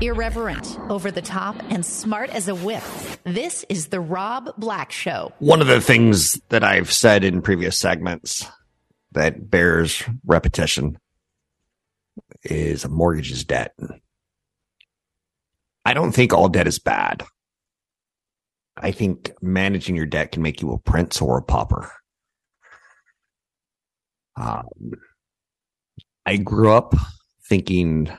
Irreverent, over the top, and smart as a whip. This is The Rob Black Show. One of the things that I've said in previous segments that bears repetition is a mortgage is debt. I don't think all debt is bad. I think managing your debt can make you a prince or a pauper. Um, I grew up thinking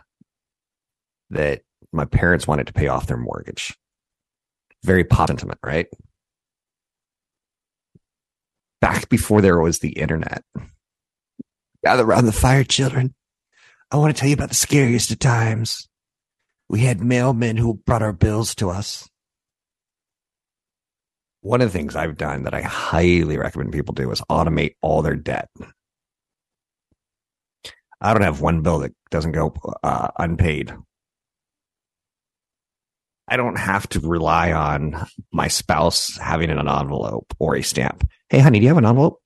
that my parents wanted to pay off their mortgage. Very pop sentiment, right? Back before there was the internet. Gather around the fire, children. I want to tell you about the scariest of times. We had mailmen who brought our bills to us. One of the things I've done that I highly recommend people do is automate all their debt. I don't have one bill that doesn't go uh, unpaid. I don't have to rely on my spouse having an envelope or a stamp. Hey, honey, do you have an envelope?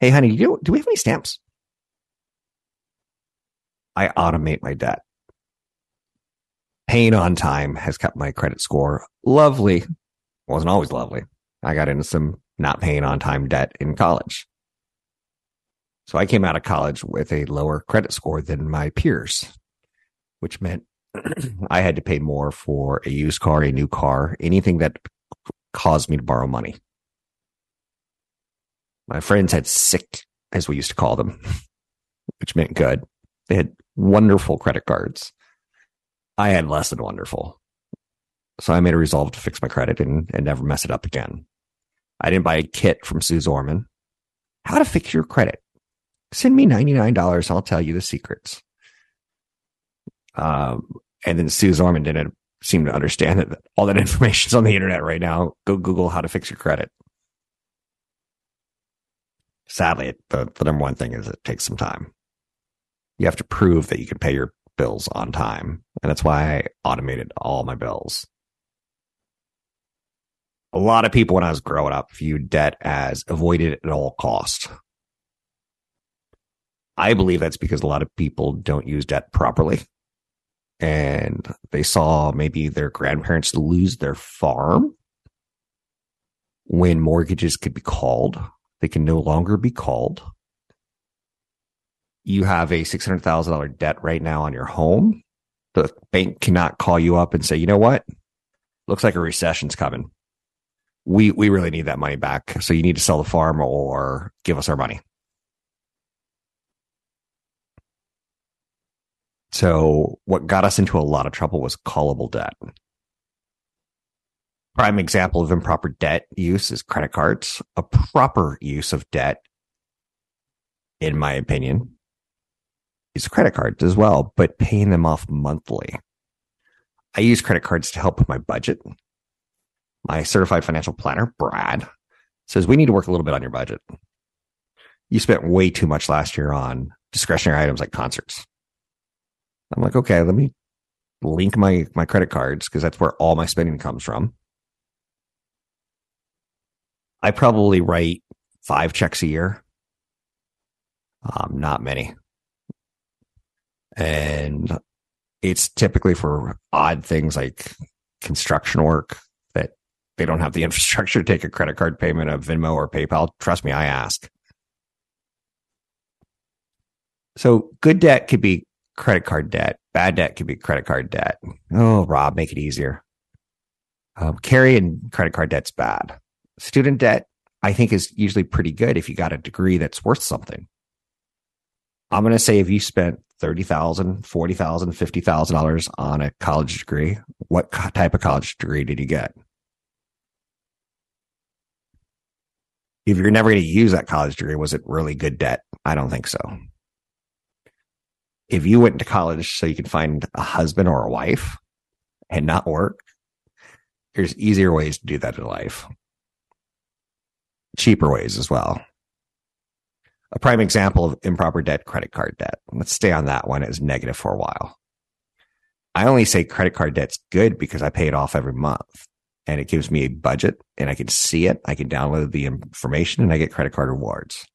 Hey, honey, do, you, do we have any stamps? I automate my debt. Paying on time has kept my credit score lovely. Wasn't always lovely. I got into some not paying on time debt in college. So I came out of college with a lower credit score than my peers, which meant I had to pay more for a used car, a new car, anything that caused me to borrow money. My friends had sick, as we used to call them, which meant good. They had wonderful credit cards. I had less than wonderful. So I made a resolve to fix my credit and, and never mess it up again. I didn't buy a kit from Suze Orman. How to fix your credit. Send me $99. I'll tell you the secrets. Um, and then Suze Orman didn't seem to understand that all that information is on the internet right now. Go Google how to fix your credit. Sadly, the, the number one thing is it takes some time. You have to prove that you can pay your bills on time. And that's why I automated all my bills. A lot of people when I was growing up viewed debt as avoided at all cost. I believe that's because a lot of people don't use debt properly. And they saw maybe their grandparents lose their farm when mortgages could be called. They can no longer be called. You have a $600,000 debt right now on your home. The bank cannot call you up and say, you know what? Looks like a recession's coming. We, we really need that money back. So you need to sell the farm or give us our money. So what got us into a lot of trouble was callable debt. Prime example of improper debt use is credit cards. A proper use of debt, in my opinion, is credit cards as well, but paying them off monthly. I use credit cards to help with my budget. My certified financial planner, Brad, says we need to work a little bit on your budget. You spent way too much last year on discretionary items like concerts. I'm like, okay, let me link my my credit cards because that's where all my spending comes from. I probably write five checks a year. Um, not many. And it's typically for odd things like construction work that they don't have the infrastructure to take a credit card payment of Venmo or PayPal. Trust me, I ask. So good debt could be credit card debt. Bad debt could be credit card debt. Oh, Rob, make it easier. Um, carrying credit card debt's bad. Student debt, I think, is usually pretty good if you got a degree that's worth something. I'm going to say if you spent $30,000, $40,000, $50,000 on a college degree, what type of college degree did you get? If you're never going to use that college degree, was it really good debt? I don't think so if you went to college so you could find a husband or a wife and not work, there's easier ways to do that in life. Cheaper ways as well. A prime example of improper debt, credit card debt. Let's stay on that one as negative for a while. I only say credit card debt's good because I pay it off every month and it gives me a budget and I can see it. I can download the information and I get credit card rewards.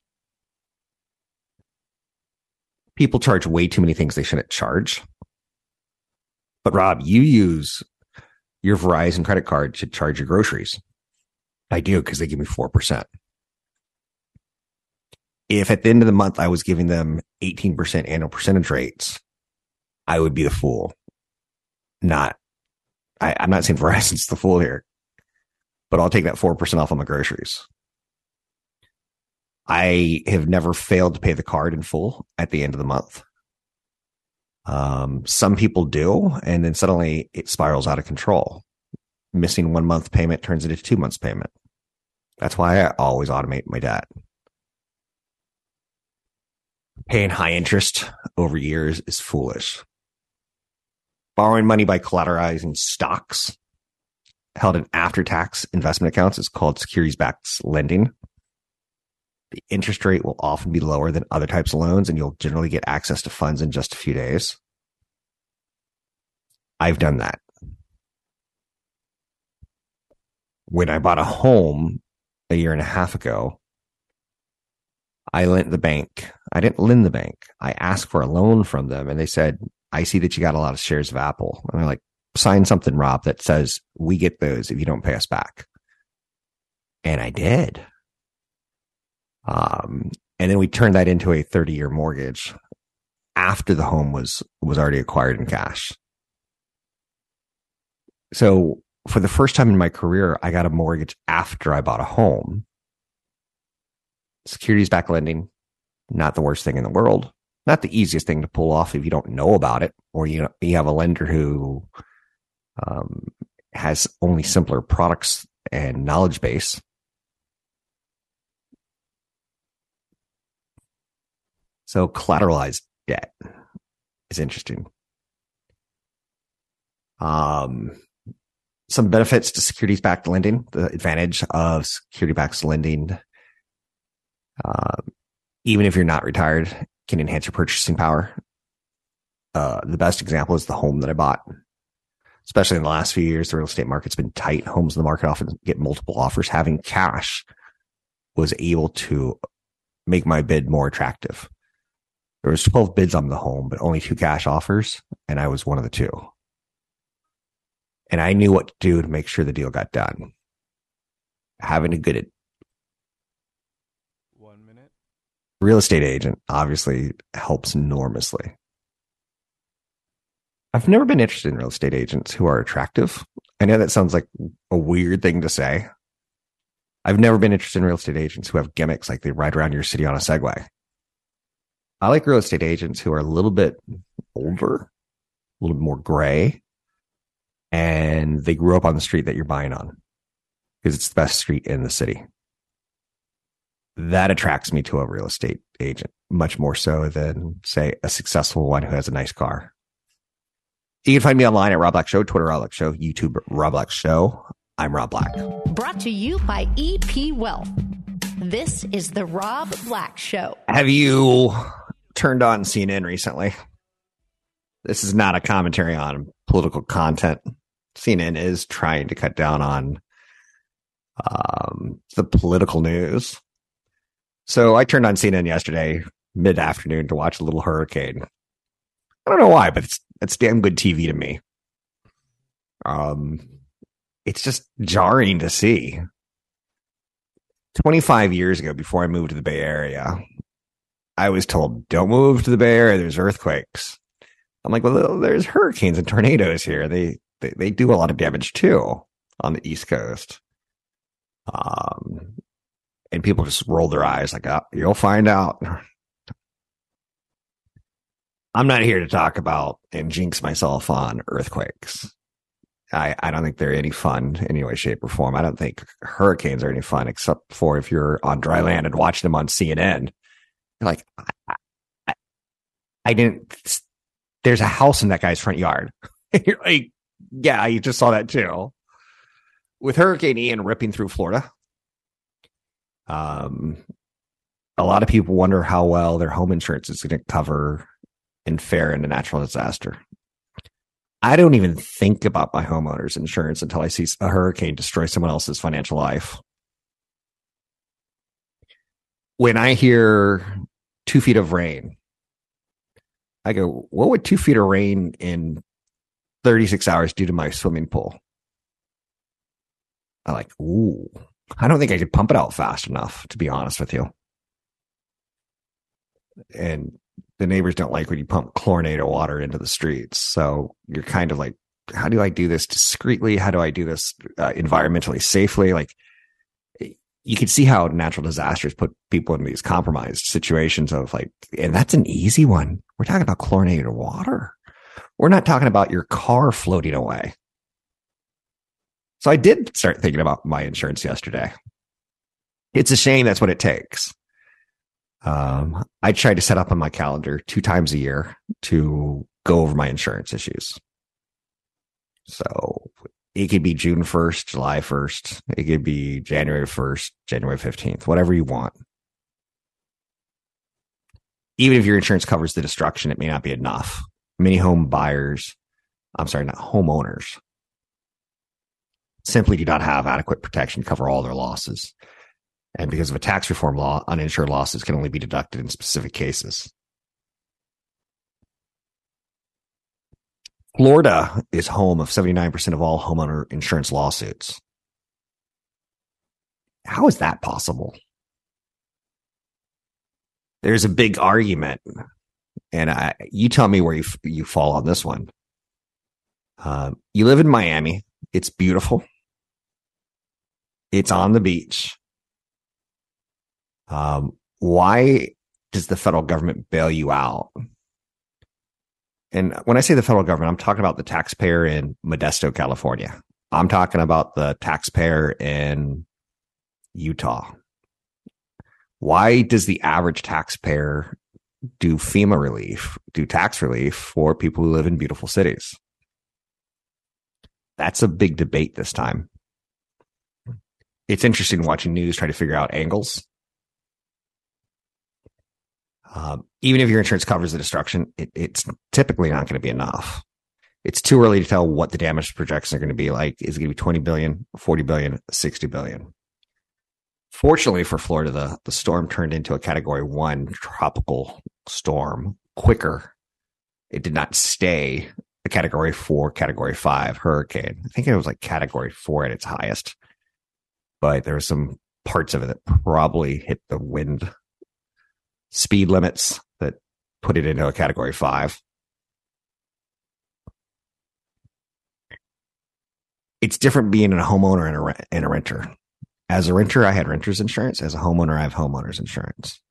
People charge way too many things they shouldn't charge. But Rob, you use your Verizon credit card to charge your groceries. I do because they give me 4%. If at the end of the month I was giving them 18% annual percentage rates, I would be the fool. Not, I, I'm not saying Verizon's the fool here, but I'll take that 4% off on my groceries. I have never failed to pay the card in full at the end of the month. Um, some people do, and then suddenly it spirals out of control. Missing one month payment turns into two months payment. That's why I always automate my debt. Paying high interest over years is foolish. Borrowing money by collateralizing stocks held in after tax investment accounts is called securities backed lending. The interest rate will often be lower than other types of loans, and you'll generally get access to funds in just a few days. I've done that. When I bought a home a year and a half ago, I lent the bank. I didn't lend the bank. I asked for a loan from them, and they said, I see that you got a lot of shares of Apple. And they're like, sign something, Rob, that says we get those if you don't pay us back. And I did. Um, and then we turned that into a 30 year mortgage after the home was, was already acquired in cash. So for the first time in my career, I got a mortgage after I bought a home. Securities back lending, not the worst thing in the world. Not the easiest thing to pull off if you don't know about it, or you you have a lender who um, has only simpler products and knowledge base. So collateralized debt is interesting. Um, some benefits to securities backed lending, the advantage of security backed lending, uh, even if you're not retired, can enhance your purchasing power. Uh, the best example is the home that I bought. Especially in the last few years, the real estate market's been tight. Homes in the market often get multiple offers. Having cash was able to make my bid more attractive. There was 12 bids on the home, but only two cash offers, and I was one of the two. And I knew what to do to make sure the deal got done. Having a good one minute real estate agent obviously helps enormously. I've never been interested in real estate agents who are attractive. I know that sounds like a weird thing to say. I've never been interested in real estate agents who have gimmicks like they ride around your city on a Segway. I like real estate agents who are a little bit older, a little bit more gray, and they grew up on the street that you're buying on because it's the best street in the city. That attracts me to a real estate agent much more so than, say, a successful one who has a nice car. You can find me online at Rob Black Show, Twitter Rob Black Show, YouTube Rob Black Show. I'm Rob Black. Brought to you by EP Wealth. This is the Rob Black Show. Have you turned on CNN recently? This is not a commentary on political content. CNN is trying to cut down on um, the political news. So I turned on CNN yesterday mid afternoon to watch a little hurricane. I don't know why, but it's it's damn good TV to me. Um, it's just jarring to see. 25 years ago, before I moved to the Bay Area, I was told, don't move to the Bay Area. There's earthquakes. I'm like, well, there's hurricanes and tornadoes here. They, they, they do a lot of damage too on the East Coast. Um, and people just roll their eyes like, oh, you'll find out. I'm not here to talk about and jinx myself on earthquakes. I, I don't think they're any fun in any way, shape, or form. I don't think hurricanes are any fun, except for if you're on dry land and watching them on CNN. Like, I, I, I didn't there's a house in that guy's front yard. You're like, yeah, you just saw that too. With Hurricane Ian ripping through Florida, um, a lot of people wonder how well their home insurance is going to cover and fare in a natural disaster. I don't even think about my homeowner's insurance until I see a hurricane destroy someone else's financial life. When I hear two feet of rain, I go, what would two feet of rain in 36 hours do to my swimming pool? I'm like, ooh, I don't think I could pump it out fast enough, to be honest with you. And the neighbors don't like when you pump chlorinated water into the streets. So you're kind of like, how do I do this discreetly? How do I do this uh, environmentally safely? Like you can see how natural disasters put people in these compromised situations of like, and that's an easy one. We're talking about chlorinated water. We're not talking about your car floating away. So I did start thinking about my insurance yesterday. It's a shame that's what it takes. Um, I try to set up on my calendar two times a year to go over my insurance issues. So it could be June 1st, July 1st. It could be January 1st, January 15th, whatever you want. Even if your insurance covers the destruction, it may not be enough. Many home buyers, I'm sorry, not homeowners, simply do not have adequate protection to cover all their losses. And because of a tax reform law, uninsured losses can only be deducted in specific cases. Florida is home of 79% of all homeowner insurance lawsuits. How is that possible? There's a big argument, and I, you tell me where you you fall on this one. Uh, you live in Miami. It's beautiful. It's on the beach. Um, why does the federal government bail you out? And when I say the federal government, I'm talking about the taxpayer in Modesto, California. I'm talking about the taxpayer in Utah. Why does the average taxpayer do FEMA relief, do tax relief for people who live in beautiful cities? That's a big debate this time. It's interesting watching news trying to figure out angles um, even if your insurance covers the destruction, it, it's typically not going to be enough. It's too early to tell what the damage projections are going to be like. Is it going to be 20 billion, 40 billion, 60 billion? Fortunately for Florida, the, the storm turned into a category one tropical storm quicker. It did not stay a category four, category five hurricane. I think it was like category four at its highest, but there were some parts of it that probably hit the wind speed limits that put it into a category five. It's different being a homeowner and a, and a renter. As a renter, I had renter's insurance. As a homeowner, I have homeowner's insurance.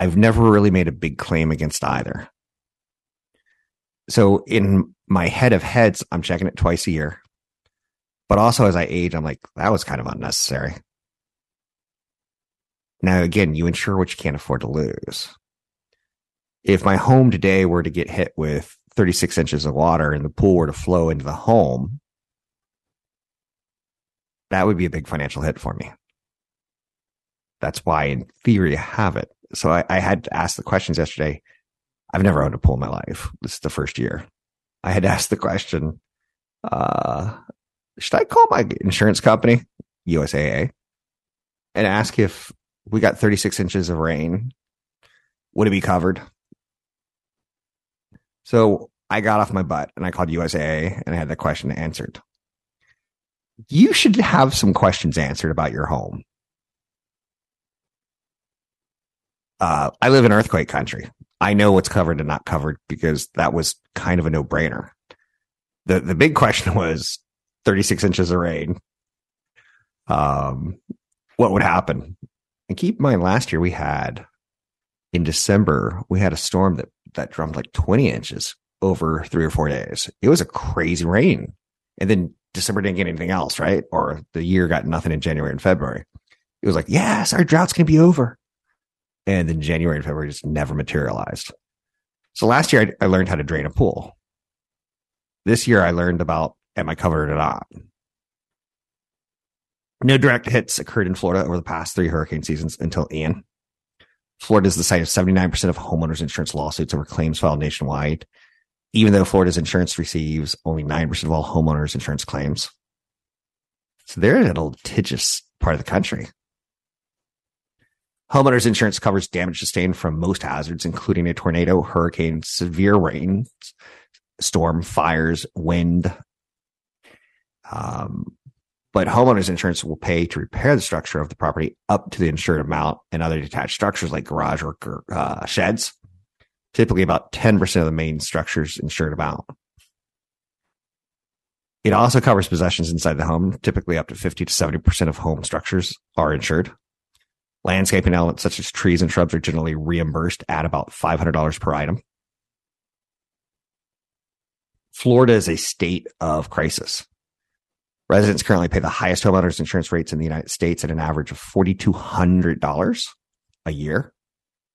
I've never really made a big claim against either. So in my head of heads, I'm checking it twice a year. But also as I age, I'm like, that was kind of unnecessary. Now, again, you insure what you can't afford to lose. If my home today were to get hit with 36 inches of water and the pool were to flow into the home, that would be a big financial hit for me. That's why, in theory, I have it. So I, I had to ask the questions yesterday. I've never owned a pool in my life. This is the first year. I had to ask the question, uh, should I call my insurance company, USAA, and ask if we got 36 inches of rain. Would it be covered? So I got off my butt and I called USAA and I had the question answered. You should have some questions answered about your home. Uh, I live in earthquake country. I know what's covered and not covered because that was kind of a no brainer. The, the big question was 36 inches of rain. Um, what would happen? And keep in mind, last year we had in December, we had a storm that, that drummed like 20 inches over three or four days. It was a crazy rain. And then December didn't get anything else, right? Or the year got nothing in January and February. It was like, yes, our drought's going to be over. And then January and February just never materialized. So last year I, I learned how to drain a pool. This year I learned about am I covered or not? No direct hits occurred in Florida over the past three hurricane seasons until Ian. Florida is the site of 79% of homeowners insurance lawsuits over claims filed nationwide, even though Florida's insurance receives only 9% of all homeowners insurance claims. So they're in a litigious part of the country. Homeowners insurance covers damage sustained from most hazards, including a tornado, hurricane, severe rain, storm, fires, wind. Um, but homeowners insurance will pay to repair the structure of the property up to the insured amount and other detached structures like garage or uh, sheds. Typically about 10% of the main structure's insured amount. It also covers possessions inside the home. Typically up to 50 to 70% of home structures are insured. Landscaping elements such as trees and shrubs are generally reimbursed at about $500 per item. Florida is a state of crisis. Residents currently pay the highest homeowners insurance rates in the United States at an average of $4,200 a year.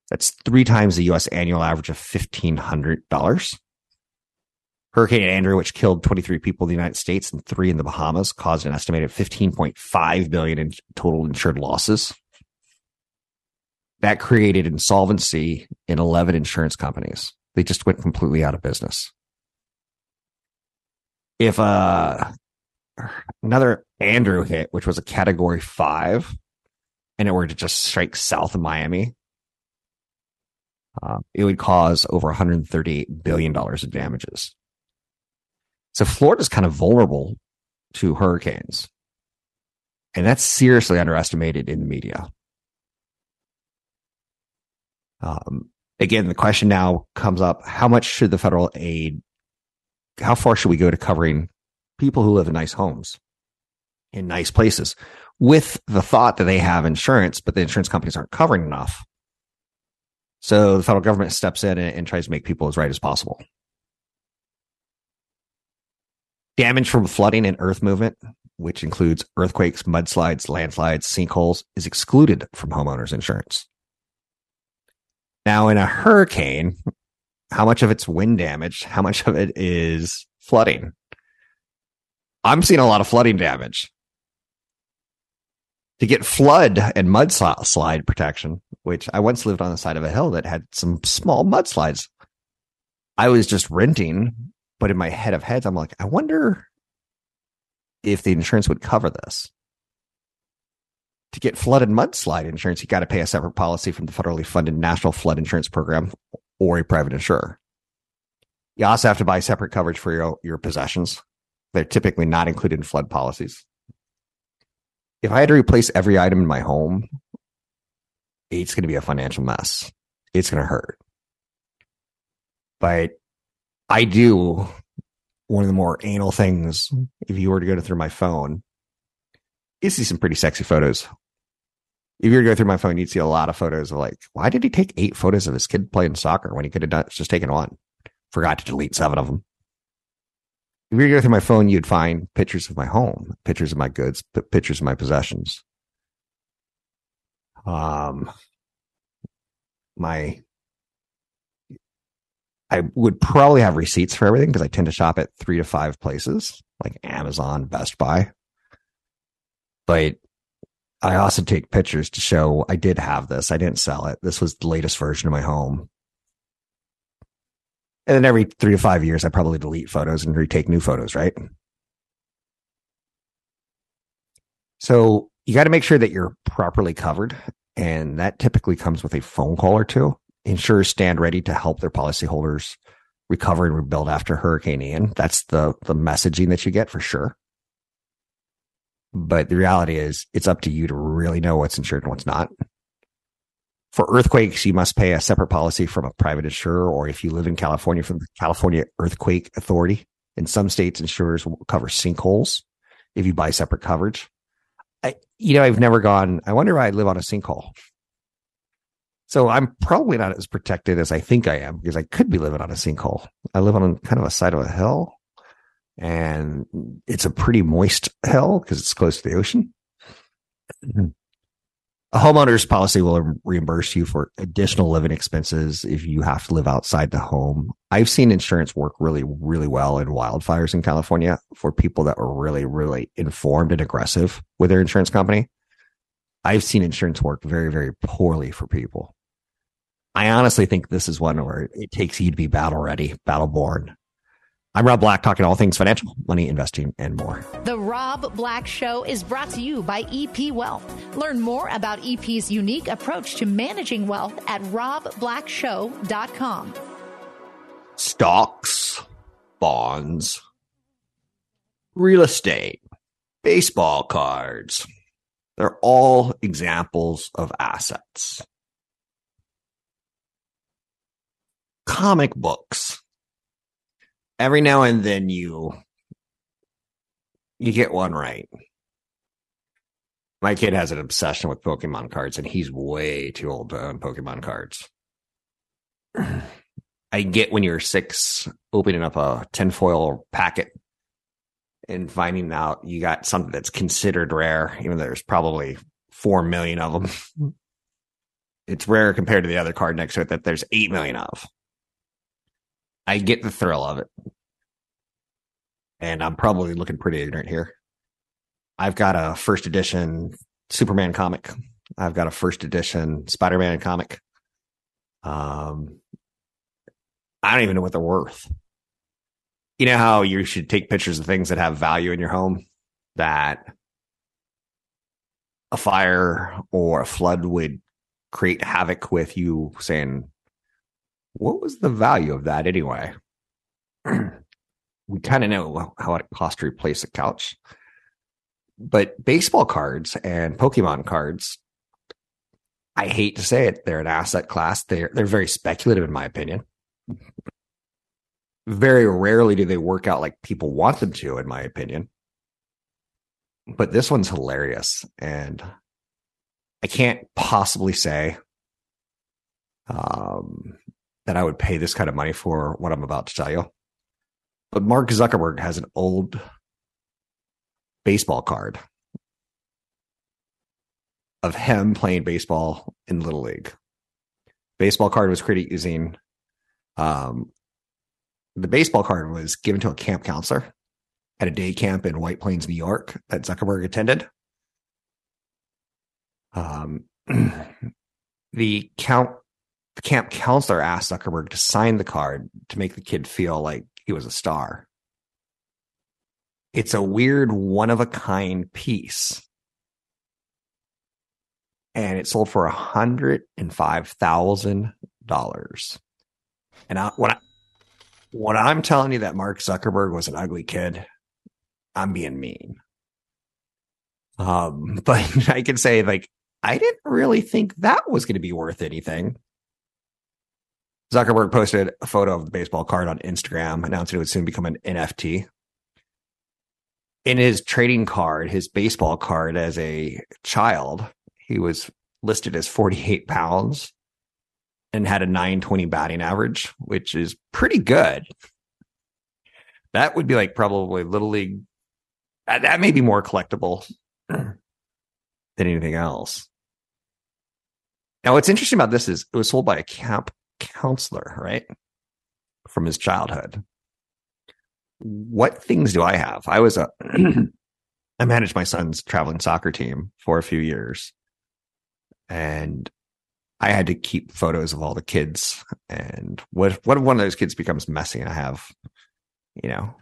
That's three times the U.S. annual average of $1,500. Hurricane Andrew, which killed 23 people in the United States and three in the Bahamas, caused an estimated 15.5 billion in total insured losses. That created insolvency in 11 insurance companies. They just went completely out of business. If uh, another Andrew hit, which was a category five, and it were to just strike south of Miami, uh, it would cause over 138 billion dollars of damages. So Florida's kind of vulnerable to hurricanes, and that's seriously underestimated in the media. Um, again, the question now comes up: How much should the federal aid? How far should we go to covering people who live in nice homes in nice places with the thought that they have insurance, but the insurance companies aren't covering enough. So the federal government steps in and, and tries to make people as right as possible. Damage from flooding and earth movement, which includes earthquakes, mudslides, landslides, sinkholes, is excluded from homeowners insurance. Now, in a hurricane, how much of it's wind damage? How much of it is flooding? I'm seeing a lot of flooding damage. To get flood and mudslide protection, which I once lived on the side of a hill that had some small mudslides. I was just renting, but in my head of heads, I'm like, I wonder if the insurance would cover this. To get flood and mudslide insurance, you got to pay a separate policy from the federally funded National Flood Insurance Program or a private insurer. You also have to buy separate coverage for your, your possessions. They're typically not included in flood policies. If I had to replace every item in my home, it's going to be a financial mess. It's going to hurt. But I do one of the more anal things. If you were to go through my phone, you see some pretty sexy photos. If you were to go through my phone, you'd see a lot of photos of like, why did he take eight photos of his kid playing soccer when he could have done, just taken one? Forgot to delete seven of them if you go through my phone, you'd find pictures of my home, pictures of my goods, pictures of my possessions. Um, my, I would probably have receipts for everything because I tend to shop at three to five places like Amazon, Best Buy. But I also take pictures to show I did have this. I didn't sell it. This was the latest version of my home. And then every three to five years, I probably delete photos and retake new photos, right? So you got to make sure that you're properly covered. And that typically comes with a phone call or two. Insurers stand ready to help their policyholders recover and rebuild after Hurricane Ian. That's the, the messaging that you get for sure. But the reality is it's up to you to really know what's insured and what's not. For earthquakes, you must pay a separate policy from a private insurer, or if you live in California, from the California Earthquake Authority. In some states, insurers will cover sinkholes if you buy separate coverage. I, you know, I've never gone, I wonder why I live on a sinkhole. So I'm probably not as protected as I think I am because I could be living on a sinkhole. I live on kind of a side of a hill and it's a pretty moist hill because it's close to the ocean. A homeowner's policy will reimburse you for additional living expenses if you have to live outside the home. I've seen insurance work really, really well in wildfires in California for people that were really, really informed and aggressive with their insurance company. I've seen insurance work very, very poorly for people. I honestly think this is one where it takes you to be battle ready, battle born, I'm Rob Black, talking all things financial, money, investing, and more. The Rob Black Show is brought to you by EP Wealth. Learn more about EP's unique approach to managing wealth at robblackshow.com. Stocks, bonds, real estate, baseball cards. They're all examples of assets. Comic books every now and then you you get one right. My kid has an obsession with Pokemon cards, and he's way too old to own Pokemon cards. I get when you're six, opening up a tinfoil packet and finding out you got something that's considered rare, even though there's probably four million of them. it's rare compared to the other card next to it that there's eight million of. I get the thrill of it. And I'm probably looking pretty ignorant here. I've got a first edition Superman comic. I've got a first edition Spider Man comic. Um, I don't even know what they're worth. You know how you should take pictures of things that have value in your home that a fire or a flood would create havoc with you saying, what was the value of that anyway? we kind of know how it costs to replace a couch. But baseball cards and Pokemon cards, I hate to say it, they're an asset class. They're they're very speculative in my opinion. Very rarely do they work out like people want them to, in my opinion. But this one's hilarious. And I can't possibly say um, that I would pay this kind of money for what I'm about to tell you. But Mark Zuckerberg has an old baseball card of him playing baseball in Little League. Baseball card was created using um, the baseball card was given to a camp counselor at a day camp in White Plains, New York that Zuckerberg attended. Um, the count the camp counselor asked Zuckerberg to sign the card to make the kid feel like he was a star. It's a weird one of a kind piece. And it sold for a hundred and five thousand dollars. And I, when I, when I'm telling you that Mark Zuckerberg was an ugly kid, I'm being mean. Um, but I can say like I didn't really think that was going to be worth anything. Zuckerberg posted a photo of the baseball card on Instagram, announcing it would soon become an NFT. In his trading card, his baseball card as a child, he was listed as 48 pounds and had a 920 batting average, which is pretty good. That would be like probably little league. That may be more collectible than anything else. Now, what's interesting about this is it was sold by a camp counselor, right? From his childhood. What things do I have? I was a, I managed my son's traveling soccer team for a few years. And I had to keep photos of all the kids. And what, what if one of those kids becomes Messi and I have, you know,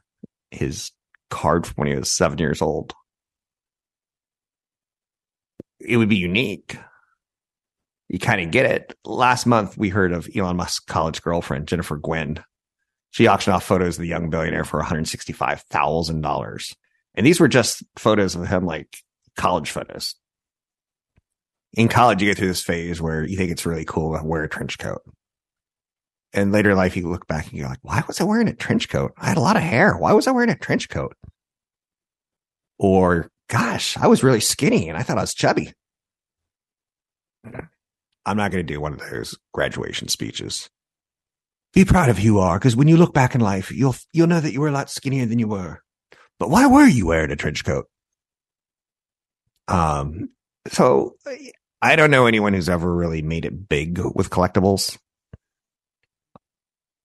his card from when he was seven years old? It would be unique you kind of get it. Last month, we heard of Elon Musk's college girlfriend, Jennifer Gwynne. She auctioned off photos of the young billionaire for $165,000. And these were just photos of him, like college photos. In college, you go through this phase where you think it's really cool to wear a trench coat. And later in life, you look back and you're like, why was I wearing a trench coat? I had a lot of hair. Why was I wearing a trench coat? Or, gosh, I was really skinny and I thought I was chubby. I'm not going to do one of those graduation speeches. Be proud of who you are, because when you look back in life, you'll you'll know that you were a lot skinnier than you were. But why were you wearing a trench coat? Um, so I don't know anyone who's ever really made it big with collectibles.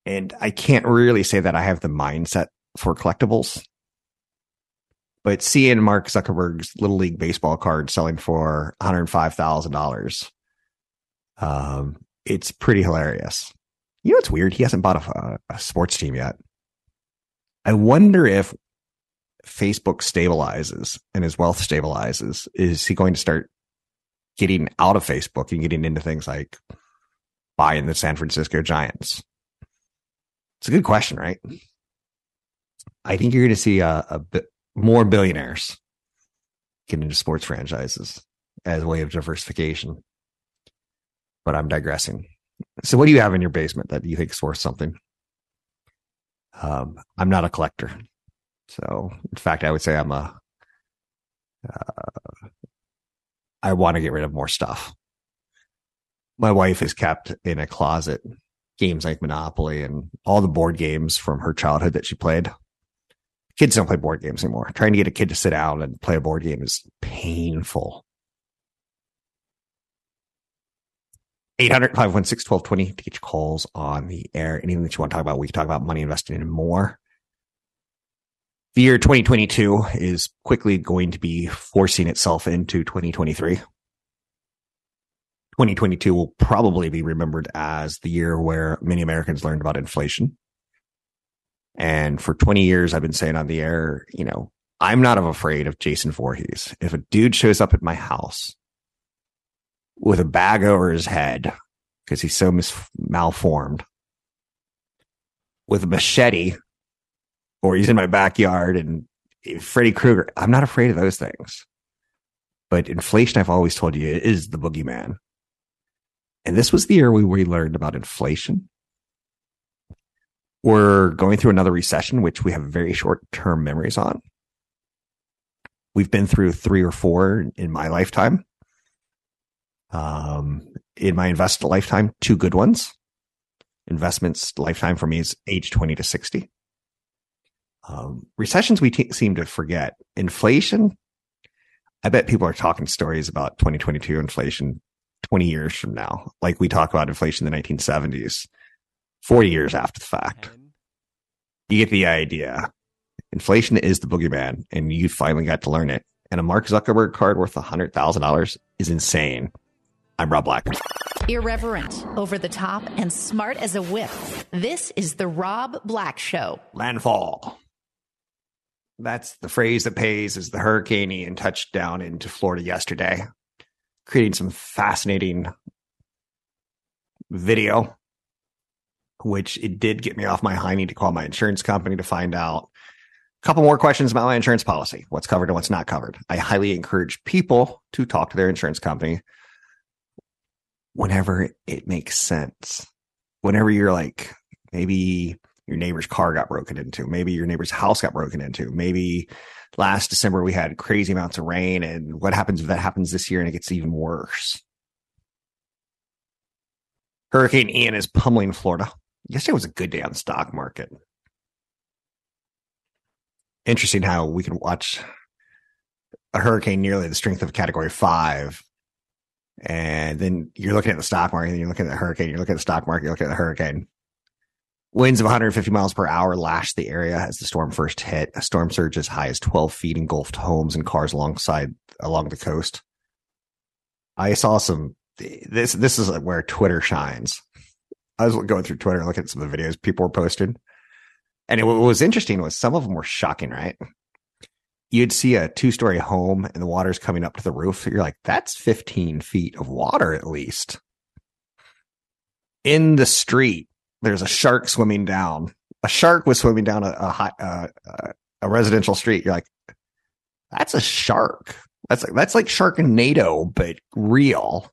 And I can't really say that I have the mindset for collectibles. But seeing Mark Zuckerberg's Little League baseball card selling for $105,000, um, it's pretty hilarious. You know, it's weird. He hasn't bought a, a sports team yet. I wonder if Facebook stabilizes and his wealth stabilizes. Is he going to start getting out of Facebook and getting into things like buying the San Francisco Giants? It's a good question, right? I think you're going to see a, a bit more billionaires get into sports franchises as a way of diversification. But I'm digressing. So, what do you have in your basement that you think is worth something? Um, I'm not a collector. So, in fact, I would say I'm a. Uh, I want to get rid of more stuff. My wife is kept in a closet games like Monopoly and all the board games from her childhood that she played. Kids don't play board games anymore. Trying to get a kid to sit down and play a board game is painful. 800 516 1220 to get your calls on the air. Anything that you want to talk about, we can talk about money investing and more. The year 2022 is quickly going to be forcing itself into 2023. 2022 will probably be remembered as the year where many Americans learned about inflation. And for 20 years, I've been saying on the air, you know, I'm not afraid of Jason Voorhees. If a dude shows up at my house with a bag over his head because he's so mis- malformed, with a machete, or he's in my backyard and Freddy Krueger, I'm not afraid of those things. But inflation, I've always told you, is the boogeyman. And this was the year we, we learned about inflation. We're going through another recession, which we have very short term memories on. We've been through three or four in my lifetime. Um, in my invested lifetime, two good ones. Investments lifetime for me is age 20 to 60. Um, recessions we t- seem to forget. Inflation, I bet people are talking stories about 2022 inflation 20 years from now, like we talk about inflation in the 1970s, 40 years after the fact. You get the idea. Inflation is the boogeyman, and you finally got to learn it. And a Mark Zuckerberg card worth $100,000 is insane. I'm Rob Black. Irreverent, over the top, and smart as a whip. This is The Rob Black Show. Landfall. That's the phrase that pays as the Hurricane Ian touched down into Florida yesterday creating some fascinating video, which it did get me off my high. Need to call my insurance company to find out a couple more questions about my insurance policy, what's covered and what's not covered. I highly encourage people to talk to their insurance company whenever it makes sense. Whenever you're like, maybe your neighbor's car got broken into, maybe your neighbor's house got broken into, maybe last December we had crazy amounts of rain. And what happens if that happens this year and it gets even worse? Hurricane Ian is pummeling Florida. Yesterday was a good day on the stock market. Interesting how we can watch a hurricane nearly the strength of category five. And then you're looking at the stock market you're looking at the hurricane, you're looking at the stock market, you're looking at the hurricane. Winds of 150 miles per hour lashed the area as the storm first hit. A storm surge as high as 12 feet engulfed homes and cars alongside along the coast. I saw some. This this is where Twitter shines. I was going through Twitter and looking at some of the videos people were posting, and it, what was interesting was some of them were shocking. Right, you'd see a two story home and the water's coming up to the roof. You're like, that's 15 feet of water at least. In the street, there's a shark swimming down. A shark was swimming down a a, a residential street. You're like, that's a shark. That's like, that's like Sharknado, but real.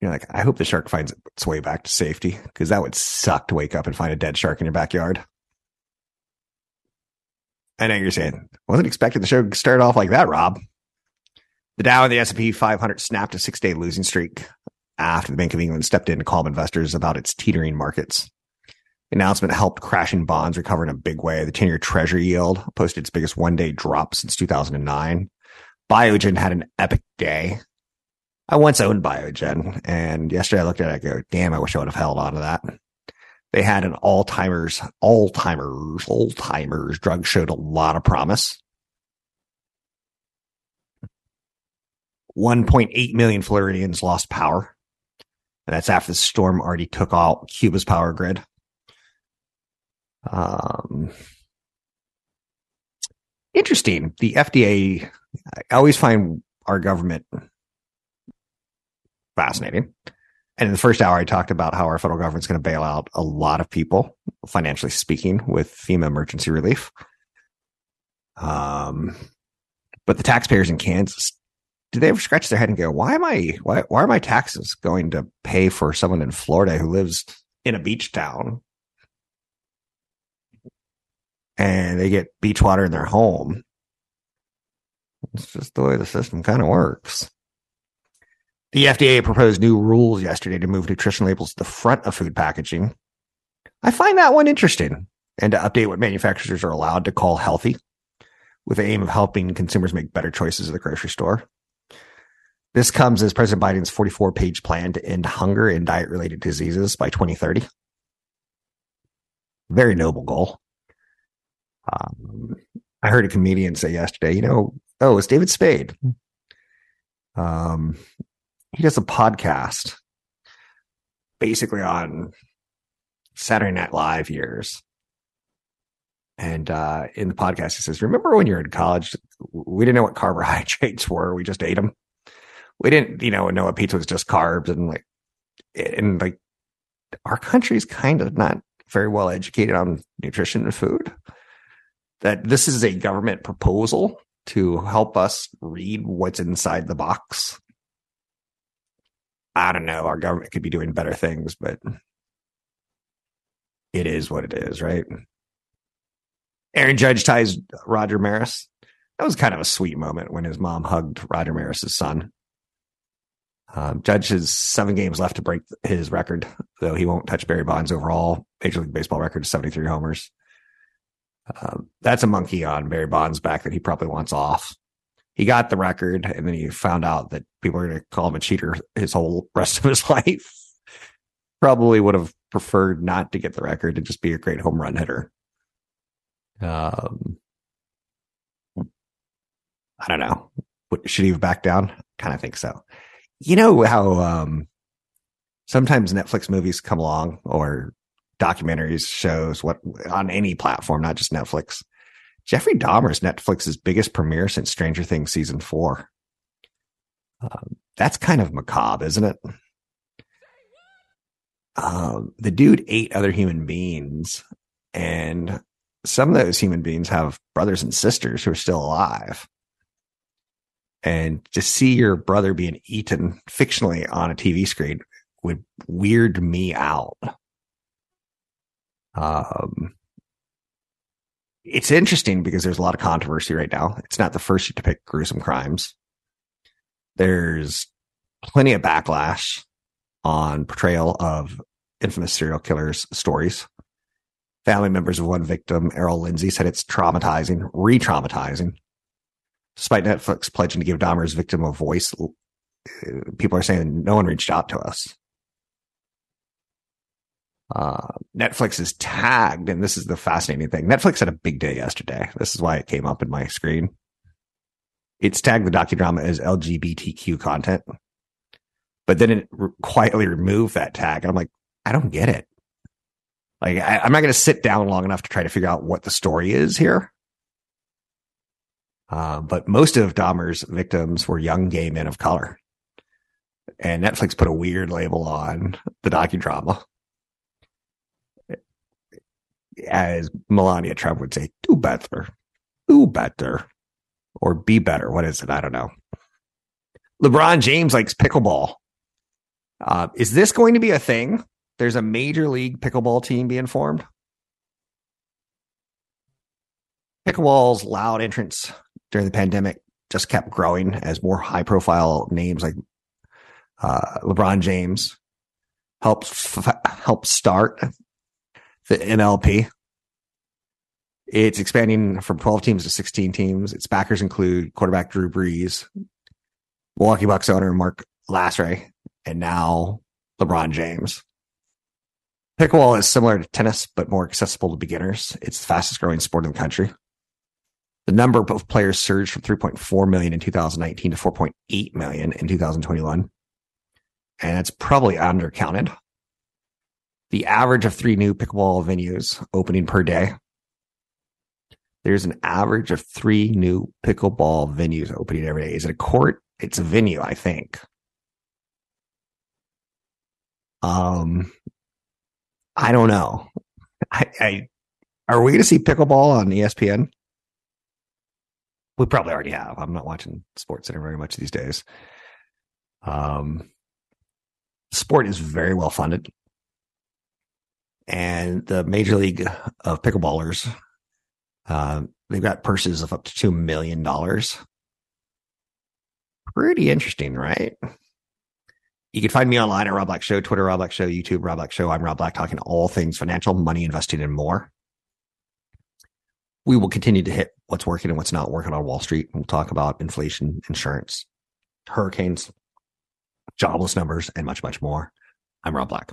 You're like, I hope the shark finds its way back to safety because that would suck to wake up and find a dead shark in your backyard. I know you're saying, wasn't expecting the show to start off like that, Rob. The Dow and the S&P 500 snapped a six-day losing streak after the Bank of England stepped in to calm investors about its teetering markets. The announcement helped crashing bonds recover in a big way. The 10 year treasury yield posted its biggest one day drop since 2009. Biogen had an epic day. I once owned Biogen, and yesterday I looked at it. I go, "Damn! I wish I would have held on to that." They had an Alzheimer's, Alzheimer's, Alzheimer's drug showed a lot of promise. 1.8 million Floridians lost power. And that's after the storm already took out Cuba's power grid. Um, interesting. The FDA, I always find our government fascinating. And in the first hour, I talked about how our federal government's going to bail out a lot of people, financially speaking, with FEMA emergency relief. Um, but the taxpayers in Kansas, do they ever scratch their head and go, "Why am I? Why, why are my taxes going to pay for someone in Florida who lives in a beach town and they get beach water in their home?" It's just the way the system kind of works. The FDA proposed new rules yesterday to move nutrition labels to the front of food packaging. I find that one interesting and to update what manufacturers are allowed to call healthy with the aim of helping consumers make better choices at the grocery store. This comes as President Biden's 44 page plan to end hunger and diet related diseases by 2030. Very noble goal. Um, I heard a comedian say yesterday, you know, oh, it's David Spade. Um, he does a podcast basically on Saturday Night Live years. And uh, in the podcast, he says, Remember when you were in college? We didn't know what carbohydrates were. We just ate them. We didn't, you know, know what pizza was just carbs. And like, and like, our country's kind of not very well educated on nutrition and food. That this is a government proposal to help us read what's inside the box I don't know. Our government could be doing better things, but it is what it is, right? Aaron Judge ties Roger Maris. That was kind of a sweet moment when his mom hugged Roger Maris's son. Um, Judge has seven games left to break his record, though he won't touch Barry Bonds' overall Major League Baseball record of 73 homers. Um, that's a monkey on Barry Bonds' back that he probably wants off he got the record and then he found out that people are going to call him a cheater his whole rest of his life. Probably would have preferred not to get the record and just be a great home run hitter. Um, I don't know. Should he have backed down? Kind of think so. You know how um, sometimes Netflix movies come along or documentaries, shows, what on any platform, not just Netflix Jeffrey Dahmer is Netflix's biggest premiere since Stranger Things season four. Um, that's kind of macabre, isn't it? Um, the dude ate other human beings, and some of those human beings have brothers and sisters who are still alive. And to see your brother being eaten fictionally on a TV screen would weird me out. Um, it's interesting because there's a lot of controversy right now. It's not the first to depict gruesome crimes. There's plenty of backlash on portrayal of infamous serial killers stories. Family members of one victim, Errol Lindsay, said it's traumatizing, re-traumatizing. Despite Netflix pledging to give Dahmer's victim a voice, uh, people are saying no one reached out to us. Uh, Netflix is tagged, and this is the fascinating thing. Netflix had a big day yesterday. This is why it came up in my screen. It's tagged the docudrama as LGBTQ content, but then it re- quietly removed that tag. And I'm like, I don't get it. Like, I, I'm not going to sit down long enough to try to figure out what the story is here. Uh, but most of Dahmer's victims were young gay men of color. And Netflix put a weird label on the docudrama as Melania Trump would say, do better, do better, or be better. What is it? I don't know. LeBron James likes pickleball. Uh, is this going to be a thing? There's a major league pickleball team being formed. Pickleball's loud entrance during the pandemic just kept growing as more high profile names like uh, LeBron James helped f- help start the MLP. It's expanding from 12 teams to 16 teams. Its backers include quarterback Drew Brees, Milwaukee Bucks owner Mark Lasry, and now LeBron James. Pickleball is similar to tennis, but more accessible to beginners. It's the fastest growing sport in the country. The number of players surged from 3.4 million in 2019 to 4.8 million in 2021. And it's probably undercounted. The average of three new pickleball venues opening per day. There's an average of three new pickleball venues opening every day. Is it a court? It's a venue, I think. Um, I don't know. I, I are we going to see pickleball on ESPN? We probably already have. I'm not watching Sports Center very much these days. Um, sport is very well funded, and the Major League of Pickleballers, uh, they've got purses of up to two million dollars. Pretty interesting, right? You can find me online at Rob Black Show, Twitter, Rob Black Show, YouTube, Rob Black Show. I'm Rob Black talking all things financial, money, investing, and more. We will continue to hit what's working and what's not working on Wall Street. We'll talk about inflation, insurance, hurricanes, jobless numbers, and much, much more. I'm Rob Black.